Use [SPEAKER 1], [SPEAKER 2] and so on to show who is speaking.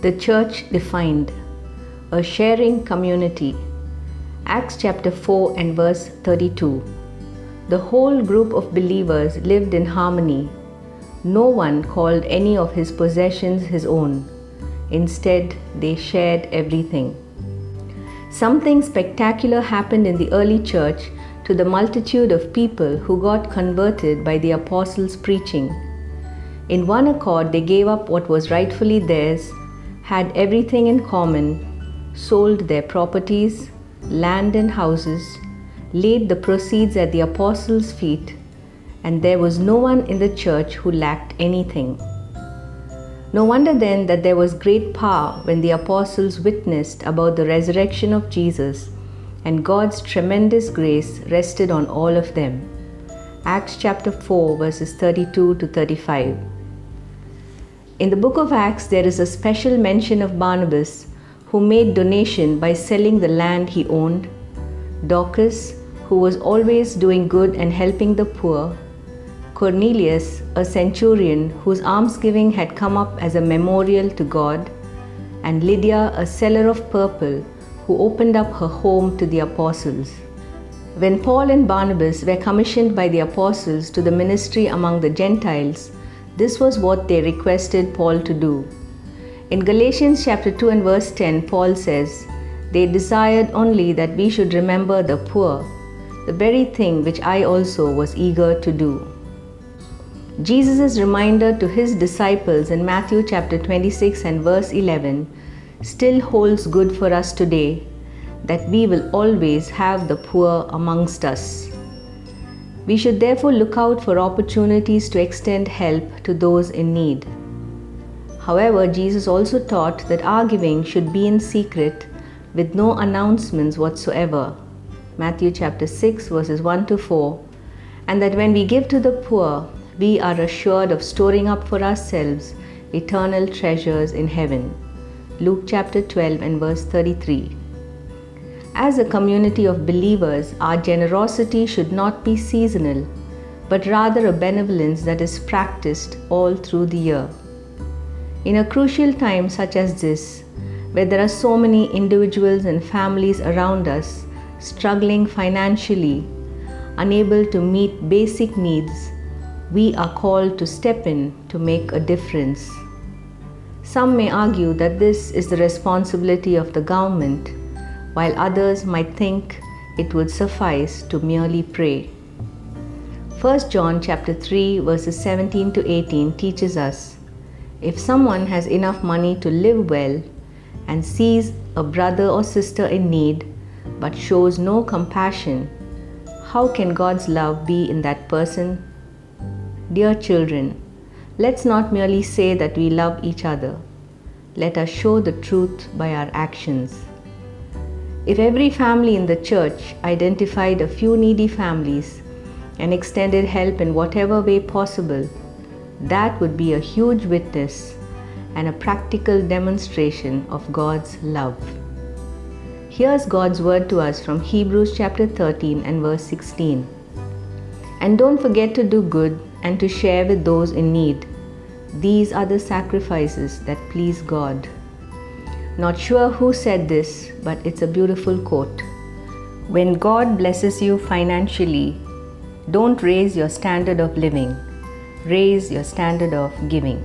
[SPEAKER 1] The church defined a sharing community. Acts chapter 4 and verse 32. The whole group of believers lived in harmony. No one called any of his possessions his own. Instead, they shared everything. Something spectacular happened in the early church to the multitude of people who got converted by the apostles' preaching. In one accord, they gave up what was rightfully theirs, had everything in common, sold their properties, land, and houses, laid the proceeds at the apostles' feet, and there was no one in the church who lacked anything. No wonder then that there was great power when the apostles witnessed about the resurrection of Jesus, and God's tremendous grace rested on all of them. Acts chapter 4, verses 32 to 35. In the book of Acts, there is a special mention of Barnabas, who made donation by selling the land he owned, Dorcas, who was always doing good and helping the poor, Cornelius, a centurion whose almsgiving had come up as a memorial to God, and Lydia, a seller of purple, who opened up her home to the apostles. When Paul and Barnabas were commissioned by the apostles to the ministry among the Gentiles, this was what they requested Paul to do. In Galatians chapter 2 and verse 10, Paul says, They desired only that we should remember the poor, the very thing which I also was eager to do. Jesus' reminder to his disciples in Matthew chapter 26 and verse 11 still holds good for us today that we will always have the poor amongst us. We should therefore look out for opportunities to extend help to those in need. However, Jesus also taught that our giving should be in secret with no announcements whatsoever. Matthew chapter 6 verses 1 to 4 and that when we give to the poor we are assured of storing up for ourselves eternal treasures in heaven. Luke chapter 12 and verse 33. As a community of believers, our generosity should not be seasonal, but rather a benevolence that is practiced all through the year. In a crucial time such as this, where there are so many individuals and families around us struggling financially, unable to meet basic needs, we are called to step in to make a difference. Some may argue that this is the responsibility of the government, while others might think it would suffice to merely pray. 1 John chapter 3 verses 17 to 18 teaches us if someone has enough money to live well and sees a brother or sister in need but shows no compassion, how can God's love be in that person? Dear children, let's not merely say that we love each other. Let us show the truth by our actions. If every family in the church identified a few needy families and extended help in whatever way possible, that would be a huge witness and a practical demonstration of God's love. Here's God's word to us from Hebrews chapter 13 and verse 16. And don't forget to do good and to share with those in need. These are the sacrifices that please God. Not sure who said this, but it's a beautiful quote. When God blesses you financially, don't raise your standard of living, raise your standard of giving.